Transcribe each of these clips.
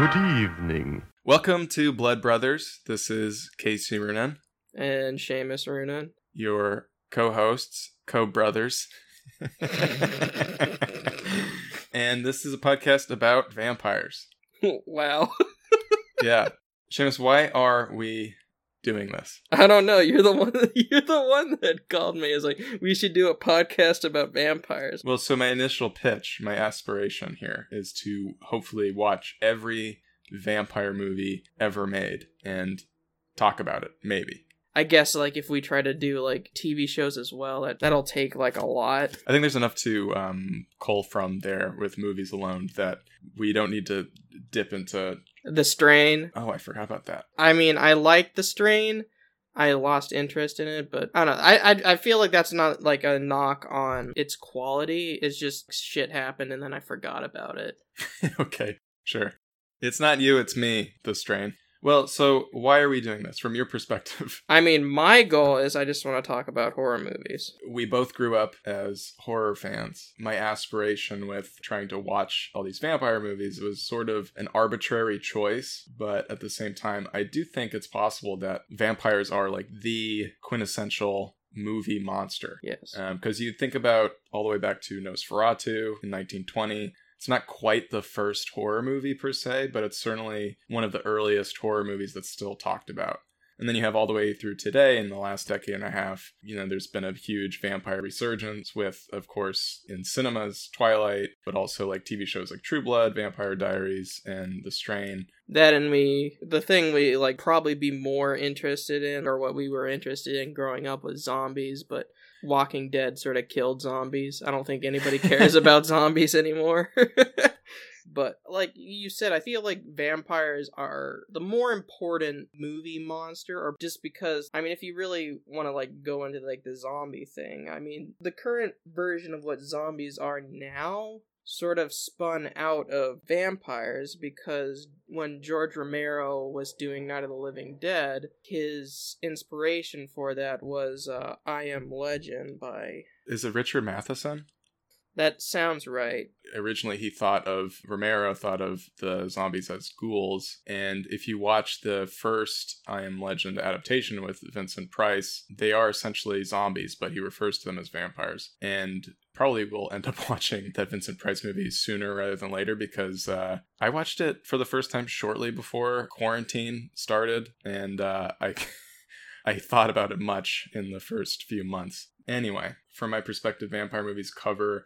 Good evening. Welcome to Blood Brothers. This is Casey Runan, and Seamus Runan. your co-hosts, co-brothers. and this is a podcast about vampires. wow. Yeah. Seamus, why are we doing this? I don't know. You're the one. You're the one that called me. Is like we should do a podcast about vampires. Well, so my initial pitch, my aspiration here is to hopefully watch every vampire movie ever made and talk about it, maybe. I guess like if we try to do like TV shows as well, that that'll take like a lot. I think there's enough to um, cull from there with movies alone that we don't need to dip into. The strain. Oh, I forgot about that. I mean, I like the strain. I lost interest in it, but I don't know. I, I I feel like that's not like a knock on its quality. It's just shit happened and then I forgot about it. okay, sure. It's not you, it's me, the strain. Well, so why are we doing this from your perspective? I mean, my goal is I just want to talk about horror movies. We both grew up as horror fans. My aspiration with trying to watch all these vampire movies was sort of an arbitrary choice, but at the same time, I do think it's possible that vampires are like the quintessential movie monster. Yes. Um, because you think about all the way back to Nosferatu in 1920. It's not quite the first horror movie per se, but it's certainly one of the earliest horror movies that's still talked about. And then you have all the way through today in the last decade and a half, you know, there's been a huge vampire resurgence with, of course, in cinemas, Twilight, but also like TV shows like True Blood, Vampire Diaries, and The Strain. That and we, the thing we like probably be more interested in, or what we were interested in growing up was zombies, but Walking Dead sort of killed zombies. I don't think anybody cares about zombies anymore. but like you said, I feel like vampires are the more important movie monster, or just because I mean, if you really want to like go into like the zombie thing, I mean, the current version of what zombies are now sort of spun out of vampires because when George Romero was doing Night of the Living Dead, his inspiration for that was uh, I Am Legend by. Is it Richard Matheson? That sounds right. Originally, he thought of Romero thought of the zombies as ghouls, and if you watch the first I Am Legend adaptation with Vincent Price, they are essentially zombies, but he refers to them as vampires. And probably will end up watching that Vincent Price movie sooner rather than later because uh, I watched it for the first time shortly before quarantine started, and uh, I I thought about it much in the first few months. Anyway, from my perspective, vampire movies cover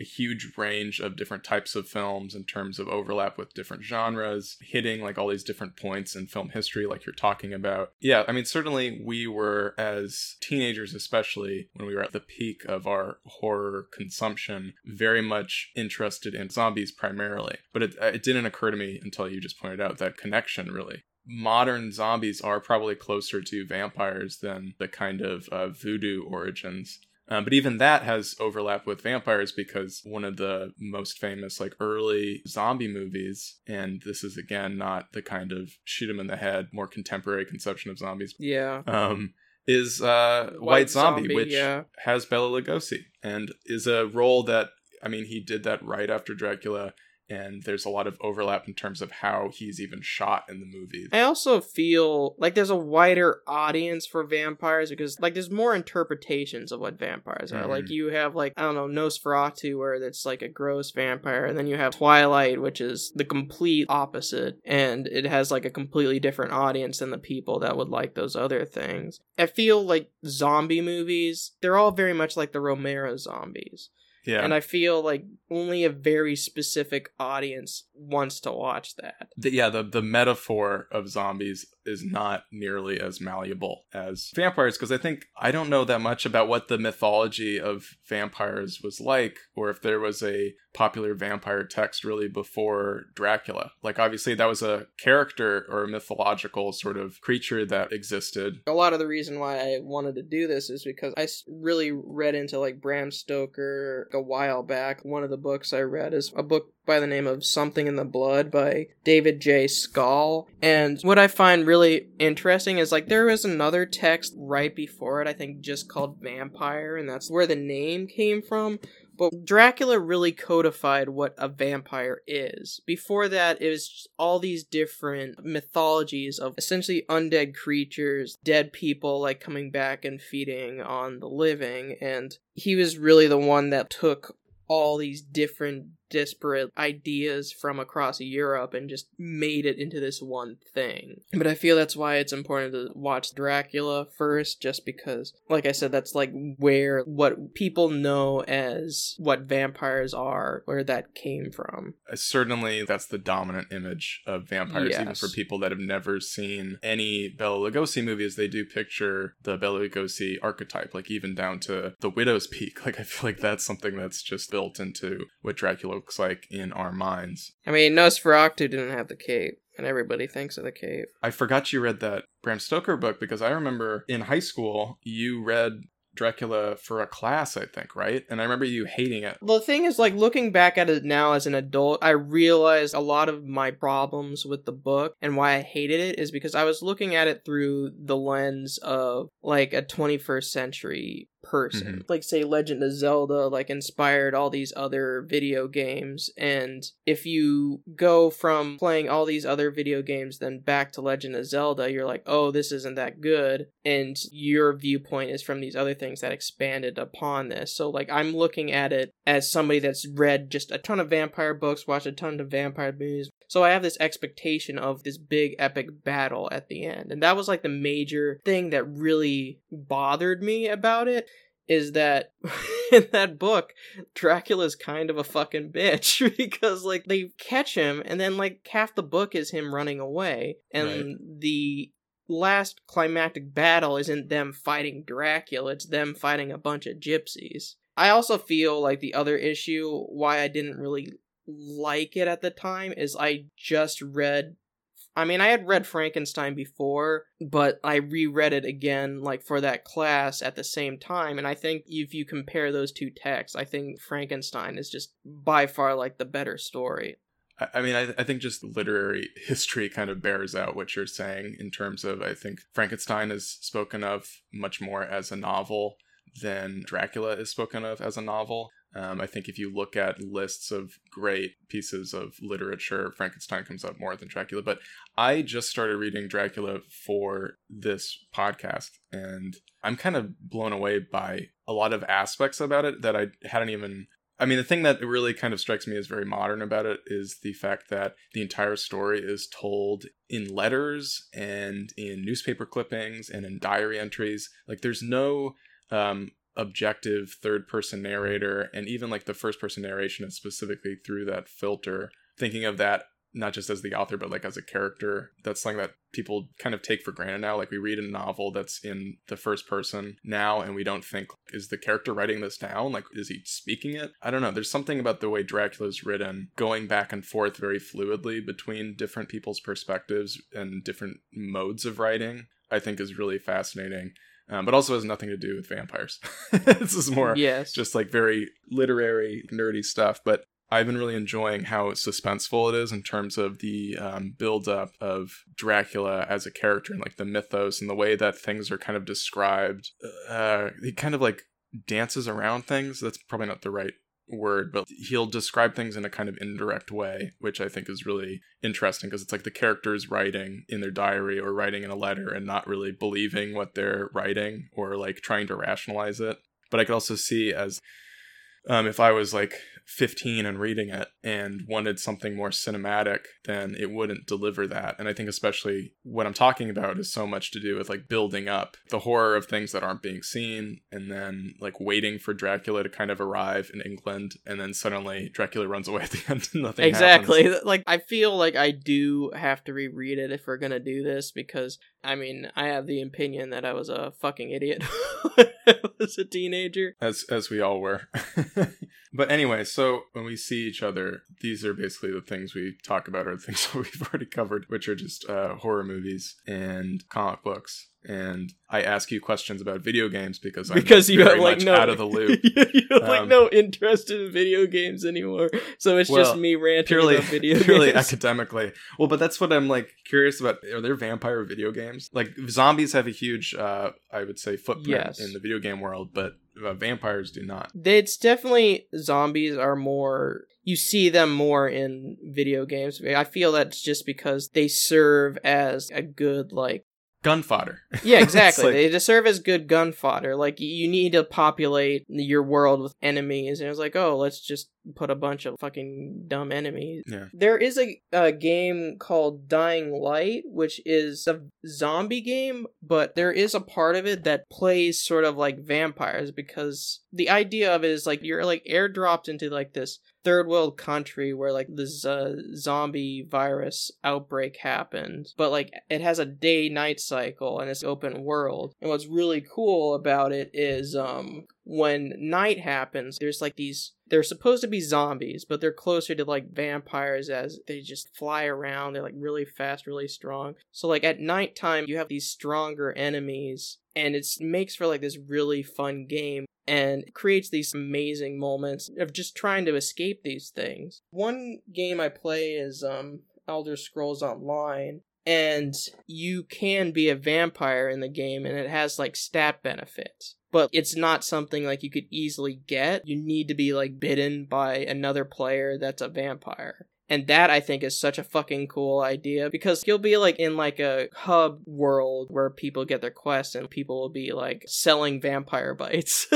a huge range of different types of films in terms of overlap with different genres, hitting like all these different points in film history, like you're talking about. Yeah, I mean, certainly we were, as teenagers, especially when we were at the peak of our horror consumption, very much interested in zombies primarily. But it, it didn't occur to me until you just pointed out that connection, really modern zombies are probably closer to vampires than the kind of uh, voodoo origins. Um, but even that has overlap with vampires because one of the most famous, like early zombie movies, and this is again not the kind of shoot 'em in the head, more contemporary conception of zombies. Yeah. Um, is uh, White, White Zombie, Zombie, which yeah. has Bela Lugosi and is a role that I mean he did that right after Dracula, and there's a lot of overlap in terms of how he's even shot in the movie. I also feel like there's a wider audience for vampires because like there's more interpretations of what vampires are. Mhm. Like you have like I don't know Nosferatu where it's like a gross vampire and then you have Twilight which is the complete opposite and it has like a completely different audience than the people that would like those other things. I feel like zombie movies they're all very much like the Romero zombies. Yeah, And I feel like only a very specific audience wants to watch that. the, yeah the the metaphor of zombies is not nearly as malleable as vampires because i think i don't know that much about what the mythology of vampires was like or if there was a popular vampire text really before dracula like obviously that was a character or a mythological sort of creature that existed a lot of the reason why I wanted to do this is because I really read into like Bram Stoker a while back. One of the books I read is a book by the name of Something in the Blood by David J. Skal. And what I find really interesting is like there was another text right before it, I think just called Vampire, and that's where the name came from. But Dracula really codified what a vampire is. Before that, it was all these different mythologies of essentially undead creatures, dead people like coming back and feeding on the living. And he was really the one that took all these different disparate ideas from across Europe and just made it into this one thing. But I feel that's why it's important to watch Dracula first, just because, like I said, that's like where what people know as what vampires are, where that came from. Uh, Certainly, that's the dominant image of vampires, even for people that have never seen any Bela Lugosi movies. They do picture the Bela Lugosi archetype, like even down to the Widow's Peak. Like I feel like that's something that's just built into what Dracula looks like in our minds. I mean, Nosferatu didn't have the cape, and everybody thinks of the cape. I forgot you read that Bram Stoker book because I remember in high school you read Dracula for a class, I think, right? And I remember you hating it. The thing is, like, looking back at it now as an adult, I realized a lot of my problems with the book and why I hated it is because I was looking at it through the lens of, like, a 21st century person. Mm-hmm. Like, say, Legend of Zelda, like, inspired all these other video games. And if you go from playing all these other video games then back to Legend of Zelda, you're like, oh, this isn't that good. And your viewpoint is from these other things that expanded upon this. So, like, I'm looking at it as somebody that's read just a ton of vampire books, watched a ton of vampire movies. So I have this expectation of this big epic battle at the end. And that was like the major thing that really bothered me about it is that in that book Dracula's kind of a fucking bitch because like they catch him and then like half the book is him running away and the last climactic battle isn't them fighting Dracula, it's them fighting a bunch of gypsies. I also feel like the other issue why I didn't really like it at the time is I just read I mean, I had read Frankenstein before, but I reread it again, like for that class at the same time. And I think if you compare those two texts, I think Frankenstein is just by far like the better story. I mean, I, I think just literary history kind of bears out what you're saying in terms of I think Frankenstein is spoken of much more as a novel than Dracula is spoken of as a novel. Um, I think if you look at lists of great pieces of literature, Frankenstein comes up more than Dracula. But I just started reading Dracula for this podcast, and I'm kind of blown away by a lot of aspects about it that I hadn't even I mean, the thing that really kind of strikes me as very modern about it is the fact that the entire story is told in letters and in newspaper clippings and in diary entries. Like, there's no um, objective third person narrator, and even like the first person narration is specifically through that filter. Thinking of that not just as the author, but like as a character. That's something that people kind of take for granted now. Like we read a novel that's in the first person now, and we don't think, is the character writing this down? Like, is he speaking it? I don't know. There's something about the way Dracula's written, going back and forth very fluidly between different people's perspectives and different modes of writing, I think is really fascinating. Um, but also has nothing to do with vampires. this is more Yes. just like very literary, nerdy stuff. But I've been really enjoying how suspenseful it is in terms of the um, build up of Dracula as a character and like the mythos and the way that things are kind of described. Uh, he kind of like dances around things. That's probably not the right word, but he'll describe things in a kind of indirect way, which I think is really interesting because it's like the characters writing in their diary or writing in a letter and not really believing what they're writing or like trying to rationalize it. But I could also see as um, if I was like 15 and reading it and wanted something more cinematic, then it wouldn't deliver that. And I think, especially what I'm talking about, is so much to do with like building up the horror of things that aren't being seen and then like waiting for Dracula to kind of arrive in England. And then suddenly Dracula runs away at the end and nothing exactly happens. like i feel like i do have to reread it if we're gonna do this because i mean i have the opinion that i was a fucking idiot was a teenager As, as we all were. but anyway, so when we see each other, these are basically the things we talk about, or the things that we've already covered, which are just uh, horror movies and comic books. And I ask you questions about video games because I'm because you very have like much no out of the loop. you have like Um, no interest in video games anymore so it's Well, just me ranting purely about video purely games academically. Well, but that's what I'm like curious about. Are there vampire video games? Like zombies have a huge, uh, I would say, footprint Yes. in the video game world, but uh, vampires do not. It's definitely zombies are more you see them more in video games. I feel that's just because they serve as a good like gun fodder. Yeah, exactly. like- they just serve as good gun fodder. Like you need to populate your world with enemies, and it's like, oh, let's just put a bunch of fucking dumb enemies. Yeah. There is a, a game called Dying Light, which is a zombie game, but there is a part of it that plays sort of like vampires because the idea of it is like you're like airdropped into like this third world country where like this uh, zombie virus outbreak happened but like it has a day night cycle and it's open world and what's really cool about it is um when night happens there's like these they're supposed to be zombies but they're closer to like vampires as they just fly around they're like really fast really strong so like at nighttime you have these stronger enemies and it makes for like this really fun game and creates these amazing moments of just trying to escape these things. One game I play is um Elder Scrolls Online and you can be a vampire in the game and it has like stat benefits. But it's not something like you could easily get. You need to be like bitten by another player that's a vampire. And that I think is such a fucking cool idea because you'll be like in like a hub world where people get their quests and people will be like selling vampire bites.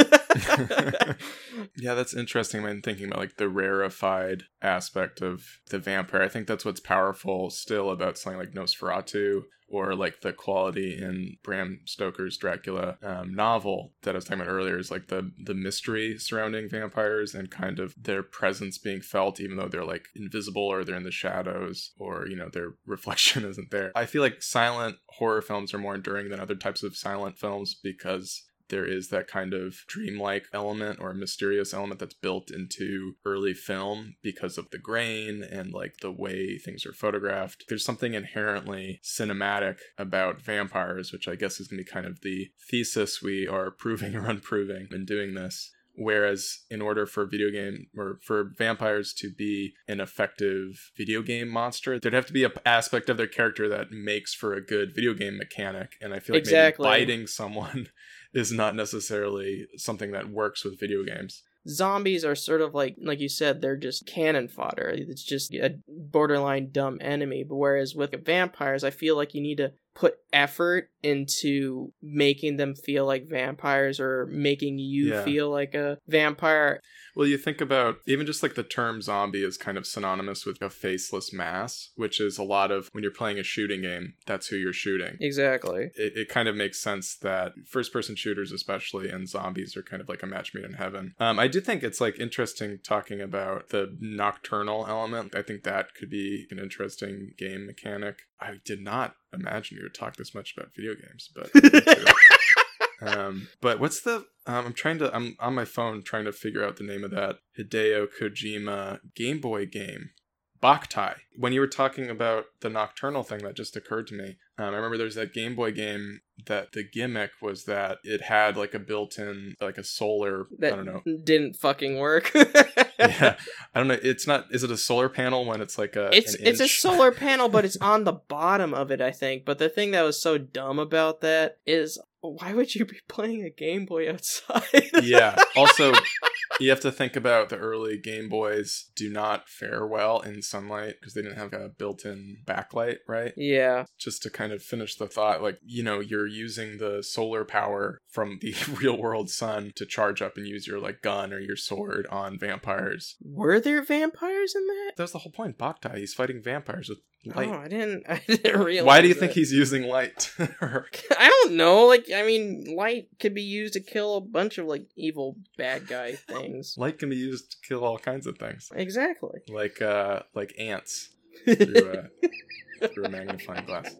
yeah, that's interesting when thinking about like the rarefied aspect of the vampire. I think that's what's powerful still about something like Nosferatu or like the quality in Bram Stoker's Dracula um, novel that I was talking about earlier is like the the mystery surrounding vampires and kind of their presence being felt even though they're like invisible or they're in the shadows or you know their reflection isn't there. I feel like silent horror films are more enduring than other types of silent films because there is that kind of dreamlike element or mysterious element that's built into early film because of the grain and like the way things are photographed. There's something inherently cinematic about vampires, which I guess is going to be kind of the thesis we are proving or unproving in doing this. Whereas, in order for video game or for vampires to be an effective video game monster, there'd have to be an aspect of their character that makes for a good video game mechanic. And I feel like Exactly. maybe biting someone is not necessarily something that works with video games. Zombies are sort of like, like you said, they're just cannon fodder. It's just a borderline dumb enemy. But whereas with vampires, I feel like you need to put effort into making them feel like vampires or making you Yeah. feel like a vampire. Well, you think about even just like the term zombie is kind of synonymous with a faceless mass, which is a lot of when you're playing a shooting game, that's who you're shooting. Exactly. It, it kind of makes sense that first person shooters, especially, and zombies are kind of like a match made in heaven. Um, I do think it's like interesting talking about the nocturnal element. I think that could be an interesting game mechanic. I did not imagine you would talk this much about video games, but. Um, but what's the? Um, I'm trying to. I'm on my phone trying to figure out the name of that Hideo Kojima Game Boy game, Boktai. When you were talking about the nocturnal thing, that just occurred to me. Um, I remember there's that Game Boy game that the gimmick was that it had like a built-in, like a solar. That I don't know. didn't fucking work. Yeah, I don't know. It's not. Is it a solar panel when it's like a? It's it's a solar panel, but it's on the bottom of it, I think. But the thing that was so dumb about that is why would you be playing a Game Boy outside? yeah. Also, you have to think about the early Game Boys do not fare well in sunlight because they didn't have a built-in backlight, right? yeah. Just to kind of finish the thought, like, you know, you're using the solar power from the real world sun to charge up and use your like gun or your sword on vampires. Were there vampires in that? That's the whole point. Boktai, he's fighting vampires with light. Oh, I didn't. I didn't realize. Why do you think he's using light? I don't know. Like, I mean, light could be used to kill a bunch of like evil bad guy things. light can be used to kill all kinds of things. exactly. Like uh like ants. through a, through a magnifying glass.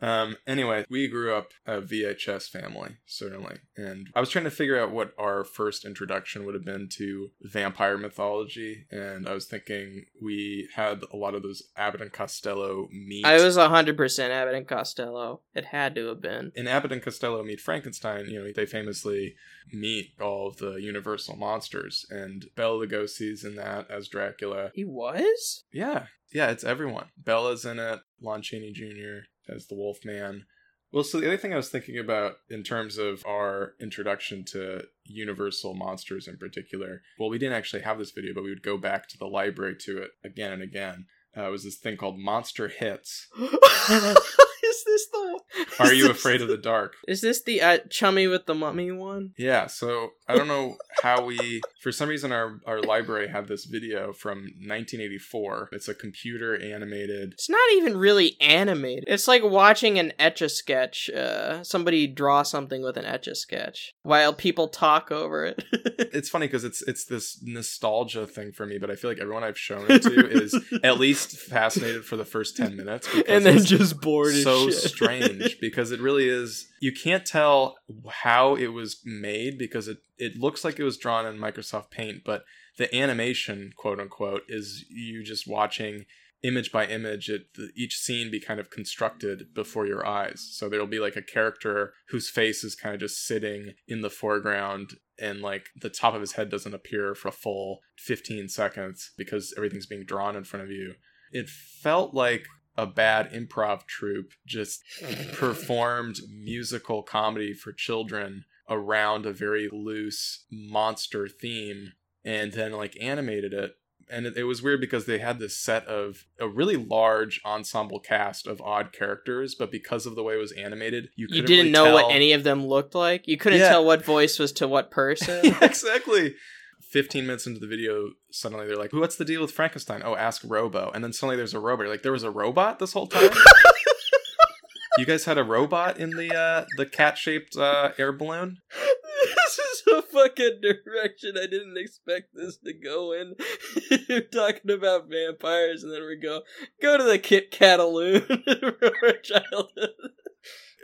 Um, anyway, we grew up a VHS family, certainly. And I was trying to figure out what our first introduction would have been to vampire mythology. And I was thinking we had a lot of those Abbott and Costello meet. I was hundred percent Abbott and Costello. It had to have been. in Abbott and Costello meet Frankenstein, you know, they famously meet all of the Universal monsters. And Bela Lugosi's in that as Dracula. He was. Yeah, yeah, it's everyone. Bela's in it. Lon Chaney Jr. as the Wolfman. Well, so the other thing I was thinking about in terms of our introduction to Universal monsters in particular, well, we didn't actually have this video, but we would go back to the library to it again and again. Uh, it was this thing called Monster Hits. is this the? Are is you this- afraid of the dark? Is this the uh, chummy with the mummy one? Yeah, so I don't know how we for some reason our our library had this video from 1984. It's a computer animated It's not even really animated. It's like watching an etch a sketch. Uh, somebody draw something with an etch a sketch while people talk over it. It's funny because it's it's this nostalgia thing for me, but I feel like everyone I've shown it to is at least fascinated for the first 10 minutes and then just bored as so shit. strange because it really is you can't tell how it was made because it it looks like it was drawn in Microsoft Paint but the animation quote unquote is you just watching image by image it each scene be kind of constructed before your eyes. So there'll be like a character whose face is kind of just sitting in the foreground and like the top of his head doesn't appear for a full 15 seconds because everything's being drawn in front of you. It felt like a bad improv troupe just performed musical comedy for children around a very loose monster theme and then like animated it and it, it was weird because they had this set of a really large ensemble cast of odd characters but because of the way it was animated you, You couldn't didn't really know what any of them looked like. You couldn't Yeah. tell what voice was to what person. yeah, exactly 15 minutes into the video suddenly they're like what's the deal with frankenstein? Oh ask robo. And then suddenly there's a robot. You're like there was a robot this whole time? You guys had a robot in the uh the cat-shaped uh air balloon? This is a fucking direction I didn't expect this to go in. You're talking about vampires, and then we go go to the Kit Kataloon from our childhood.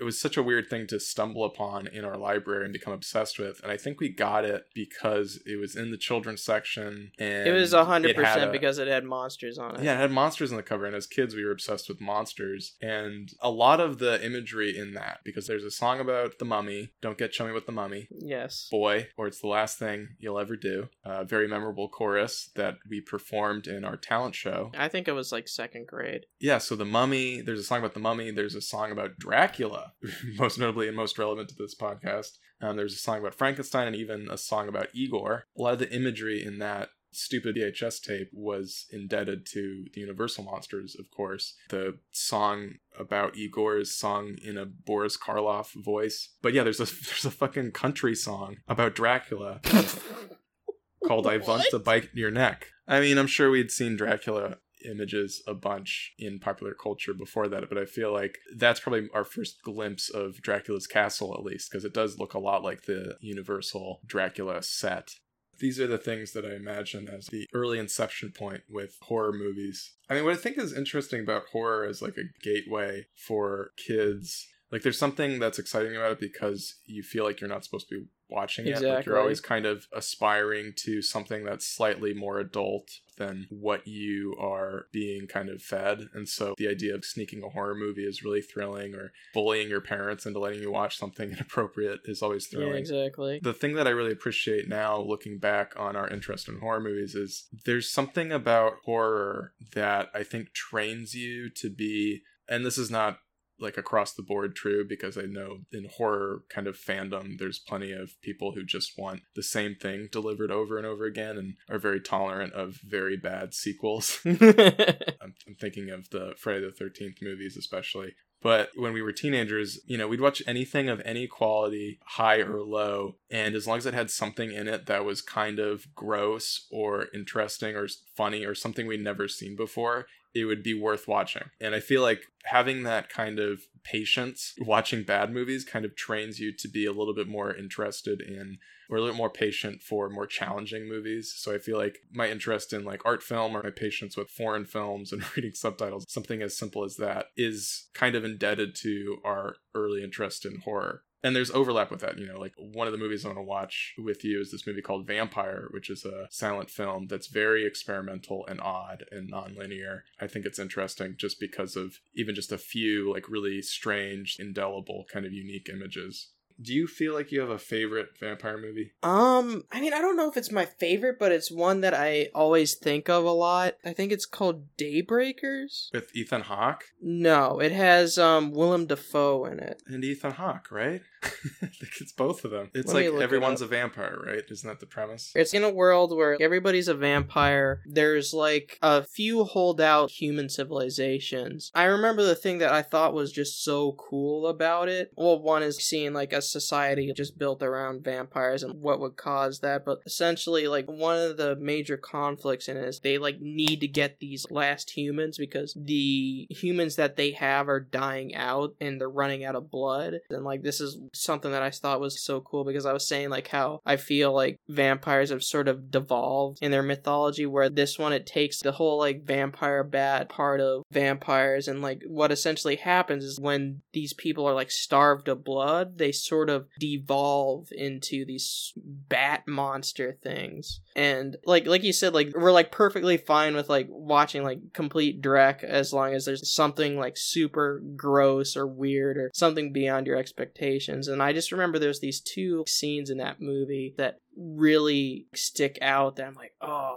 It was such a weird thing to stumble upon in our library and become obsessed with and i think we got it because it was in the children's section and It was hundred it had percent a- because it had monsters on it. Yeah, it had monsters on the cover, and as kids, we were obsessed with monsters. And a lot of the imagery in that, because there's a song about the mummy, Don't Get Chummy with the Mummy, Yes. Boy, or It's the Last Thing You'll Ever Do, a very memorable chorus that we performed in our talent show. I think it was like second grade. Yeah, so the mummy, there's a song about the mummy, there's a song about Dracula, most notably and most relevant to this podcast. Um, there's a song about Frankenstein and even a song about Igor. A lot of the imagery in that stupid VHS tape was indebted to the Universal Monsters, of course. The song about Igor is sung in a Boris Karloff voice. But yeah, there's a there's a fucking country song about Dracula called I Want to Bite Your Neck. I mean, I'm sure we'd seen Dracula images a bunch in popular culture before that, but I feel like that's probably our first glimpse of Dracula's castle, at least, because it does look a lot like the Universal Dracula set. These are the things that I imagine as the early inception point with horror movies. I mean, what I think is interesting about horror is like a gateway for kids. Like, there's something that's exciting about it because you feel like you're not supposed to be watching it. Like, Exactly. you're always kind of aspiring to something that's slightly more adult than what you are being kind of fed. And so the idea of sneaking a horror movie is really thrilling, or bullying your parents into letting you watch something inappropriate is always Yeah, thrilling exactly. the thing that I really appreciate now, looking back on our interest in horror movies, is there's something about horror that I think trains you to be, and this is not like across the board true because I know in horror kind of fandom, there's plenty of people who just want the same thing delivered over and over again and are very tolerant of very bad sequels. I'm, I'm thinking of the Friday the 13th movies, especially. But when we were teenagers, you know, we'd watch anything of any quality, high or low, and as long as it had something in it that was kind of gross or interesting or funny or something we'd never seen before, it would be worth watching. And I feel like having that kind of patience watching bad movies kind of trains you to be a little bit more interested in or a little more patient for more challenging movies. So I feel like my interest in like art film or my patience with foreign films and reading subtitles, something as simple as that, is kind of indebted to our early interest in horror. And there's overlap with that, you know, like one of the movies I want to watch with you is this movie called Vampyr, which is a silent film that's very experimental and odd and non-linear. I think it's interesting just because of even just a few like really strange, indelible, kind of unique images Do you feel like you have a favorite vampire movie? Um, I mean, I don't know if it's my favorite, but it's one that I always think of a lot. I think it's called Daybreakers. With Ethan Hawke? No, it has um Willem Dafoe in it. And Ethan Hawke, right? I think it's both of them. It's Let like look it everyone's a vampire, right? Isn't that the premise? It's in a world where everybody's a vampire. There's like a few holdout human civilizations. I remember the thing that I thought was just so cool about it. Well, one is seeing like a society just built around vampires and what would cause that, but essentially, like one of the major conflicts in it is they like need to get these last humans because the humans that they have are dying out and they're running out of blood. And like this is something that I thought was so cool because I was saying like how I feel like vampires have sort of devolved in their mythology where this one it takes the whole like vampire bat part of vampires and like what essentially happens is when these people are like starved of blood they sort of devolve into these bat monster things. And like like you said like we're like perfectly fine with like watching like complete Drek as long as there's something like super gross or weird or something beyond your expectations and I just remember there's these two scenes in that movie that really stick out that I'm like oh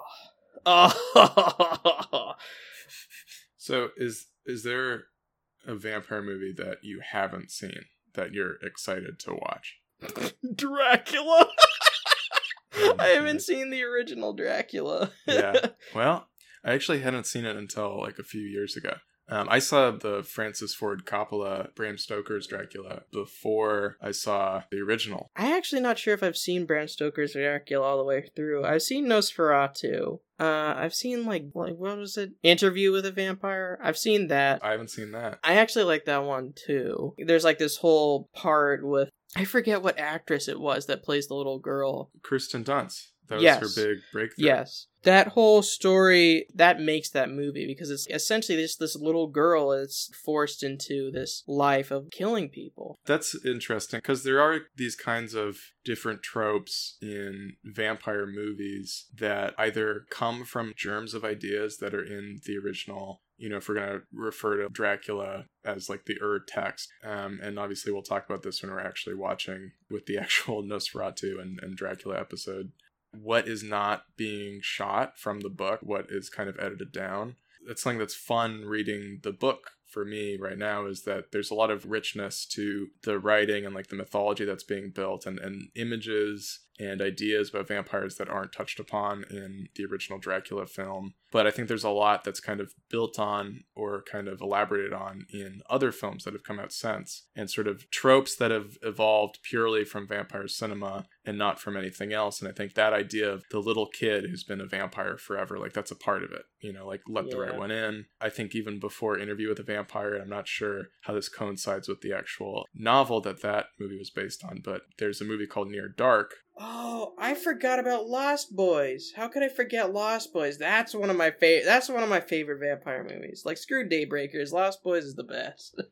oh So is is there a vampire movie that you haven't seen that you're excited to watch? Dracula Oh I haven't seen the original Dracula Yeah. Well, I actually hadn't seen it until like a few years ago. Um, I saw the Francis Ford Coppola, Bram Stoker's Dracula before I saw the original. I'm actually not sure if I've seen Bram Stoker's Dracula all the way through. I've seen Nosferatu. Uh, I've seen like like what was it? Interview with a Vampire. I've seen that. I haven't seen that. I actually like that one too. There's like this whole part with I forget what actress it was that plays the little girl. Kirsten Dunst. That was Yes. her big breakthrough. Yes. That whole story that makes that movie because it's essentially this this little girl that's forced into this life of killing people. That's interesting because there are these kinds of different tropes in vampire movies that either come from germs of ideas that are in the original. You know, if we're going to refer to Dracula as like the Ur text, um, and obviously we'll talk about this when we're actually watching with the actual Nosferatu and, and Dracula episode. What is not being shot from the book, what is kind of edited down. That's something that's fun reading the book for me right now is that there's a lot of richness to the writing and like the mythology that's being built and, and images and ideas about vampires that aren't touched upon in the original Dracula film. But I think there's a lot that's kind of built on or kind of elaborated on in other films that have come out since, and sort of tropes that have evolved purely from vampire cinema and not from anything else. And I think that idea of the little kid who's been a vampire forever, like that's a part of it, you know, like let the right one in. I think even before Interview with a Vampire, I'm not sure how this coincides with the actual novel that that movie was based on, but there's a movie called Near Dark. Oh, I forgot about Lost Boys. How could I forget Lost Boys? That's one of my favorite. That's one of my favorite vampire movies. Like screw Daybreakers, Lost Boys is the best.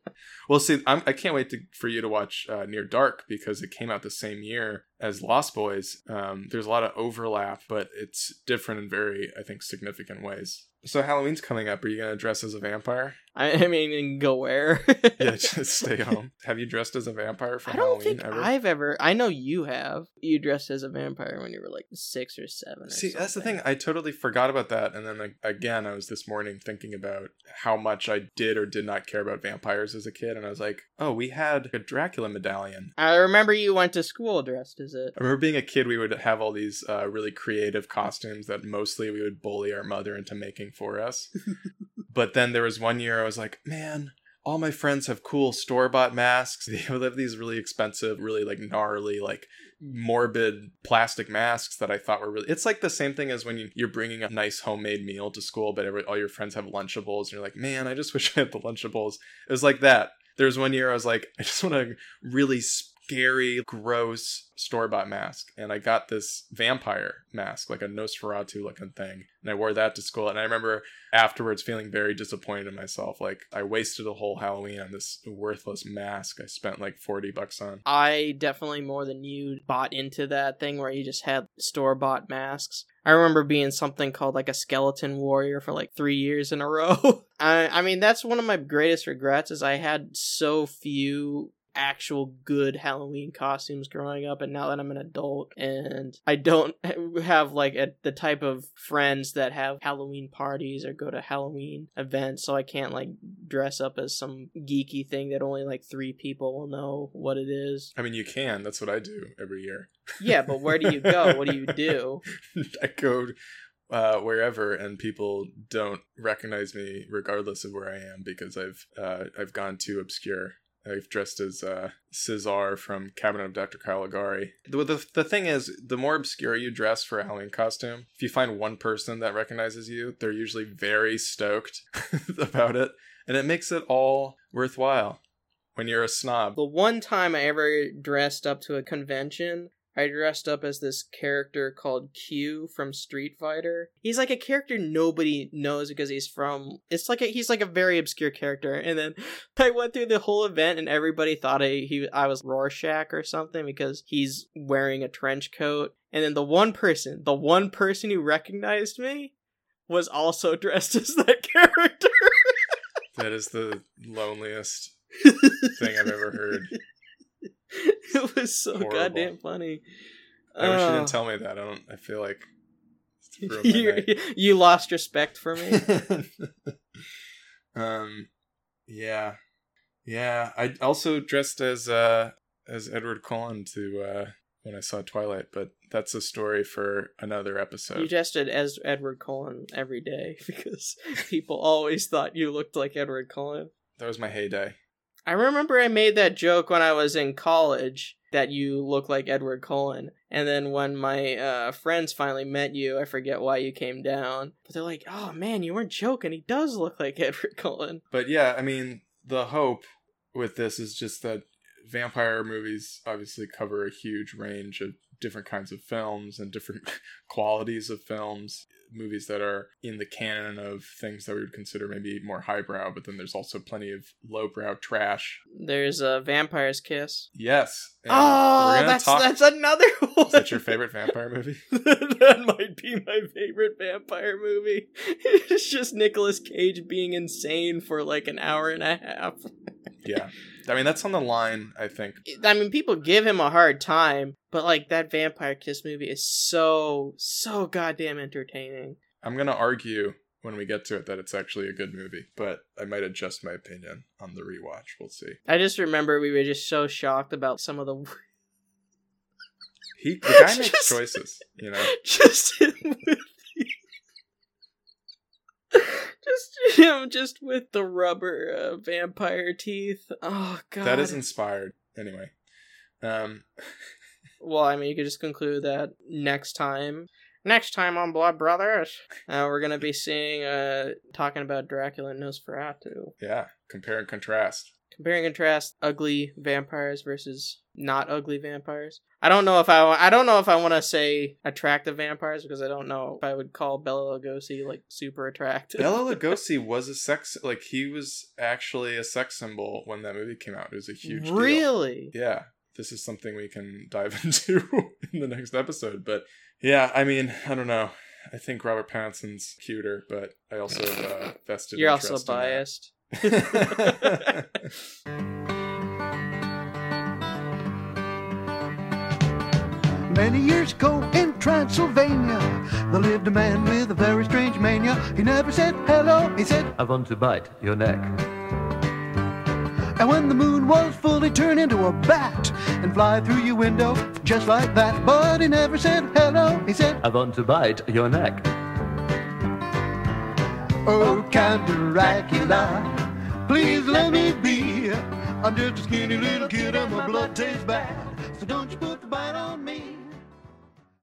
Well, see, I'm, I can't wait to, for you to watch uh, Near Dark because it came out the same year as Lost Boys. Um, there's a lot of overlap, but it's different in very, I think, significant ways. So Halloween's coming up. Are you going to dress as a vampire? I, I mean, go where? Yeah, just stay home. Have you dressed as a vampire for I don't Halloween think ever? I've ever. I know you have. You dressed as a vampire when you were like six or seven. Or See, that's the thing. I totally forgot about that. And then like, again, I was this morning thinking about how much I did or did not care about vampires as a kid. And I was like, oh, we had a Dracula medallion. I remember you went to school dressed as it. I remember being a kid, we would have all these uh, really creative costumes that mostly we would bully our mother into making for us. but then there was one year I was like, man, all my friends have cool store bought masks. They have these really expensive, really like gnarly, like morbid plastic masks that I thought were really. It's like the same thing as when you, you're bringing a nice homemade meal to school, but every, all your friends have Lunchables, and you're like, man, I just wish I had the Lunchables. It was like that. There was one year I was like, I just want a really scary, gross store bought mask. And I got this vampire mask, like a Nosferatu looking thing. And I wore that to school. And I remember afterwards feeling very disappointed in myself. Like I wasted a whole Halloween on this worthless mask I spent like 40 bucks on. I definitely more than you bought into that thing where you just had store bought masks. I remember being something called like a skeleton warrior for like three years in a row. I, I mean, that's one of my greatest regrets is I had so few actual good Halloween costumes growing up, and now that I'm an adult and I don't have like a, the type of friends that have Halloween parties or go to Halloween events, so I can't like dress up as some geeky thing that only like three people will know what it is. I mean, you can. That's what I do every year. Yeah, but where do you go? what do you do? I go uh, wherever, and people don't recognize me regardless of where I am because I've uh, I've gone too obscure. I've dressed as uh, Cesar from Cabinet of Dr. Caligari. The, the, the thing is, the more obscure you dress for a Halloween costume, if you find one person that recognizes you, they're usually very stoked about it, and it makes it all worthwhile when you're a snob. The one time I ever dressed up to a convention, I dressed up as this character called Q from Street Fighter. He's like a character nobody knows because he's from. It's like a, he's like a very obscure character. And then I went through the whole event, and everybody thought I he I was Rorschach or something because he's wearing a trench coat. And then the one person, the one person who recognized me, was also dressed as that character. that is the loneliest thing I've ever heard. it was so Horrible. goddamn funny. I wish you didn't tell me that. I don't. I feel like it's ruined my you, you lost respect for me. um, yeah, yeah. I also dressed as uh as Edward Cullen to uh when I saw Twilight, but that's a story for another episode. You dressed as Edward Cullen every day because people always thought you looked like Edward Cullen. that was my heyday. I remember I made that joke when I was in college that you look like Edward Cullen. And then when my uh, friends finally met you, I forget why you came down, but they're like, "Oh man, you weren't joking. He does look like Edward Cullen." But yeah, I mean, the hope with this is just that vampire movies obviously cover a huge range of different kinds of films and different qualities of films. Movies that are in the canon of things that we would consider maybe more highbrow, but then there's also plenty of lowbrow trash. There's a Vampire's Kiss. Yes. and Oh, that's talk- that's another one. Is that your favorite vampire movie? that might be my favorite vampire movie. It's just Nicolas Cage being insane for like an hour and a half. Yeah. I mean, that's on the line, I think. I mean, people give him a hard time, but like that Vampire Kiss movie is so so goddamn entertaining. I'm going to argue when we get to it that it's actually a good movie, but I might adjust my opinion on the rewatch. We'll see. I just remember we were just so shocked about some of the He, the guy makes Just- choices, you know? just with the, just him just with the rubber uh, vampire teeth. Oh god. That is inspired. Anyway. Um, Well, I mean, you could just conclude that next time, next time on Blood Brothers, uh, we're gonna be seeing, uh, talking about Dracula and Nosferatu, yeah, compare and contrast. Comparing and contrast ugly vampires versus not ugly vampires. I don't know if I, I don't know if I want to say attractive vampires because I don't know if I would call Bela Lugosi like super attractive. Bela Lugosi was a sex, like, he was actually a sex symbol when that movie came out. It was a huge deal. really? yeah, this is something we can dive into in the next episode. But yeah, I mean, I don't know. I think Robert Pattinson's cuter, but I also uh, vested. You're also biased. Many years ago in Transylvania, there lived a man with a very strange mania. He never said hello, he said, I want to bite your neck. and when the moon was full, he turned into a bat and fly through your window just like that. But he never said hello, he said, I want to bite your neck. Oh, Count Dracula, please let me be. I'm just a skinny little kid and my blood tastes bad. So don't you put the bite on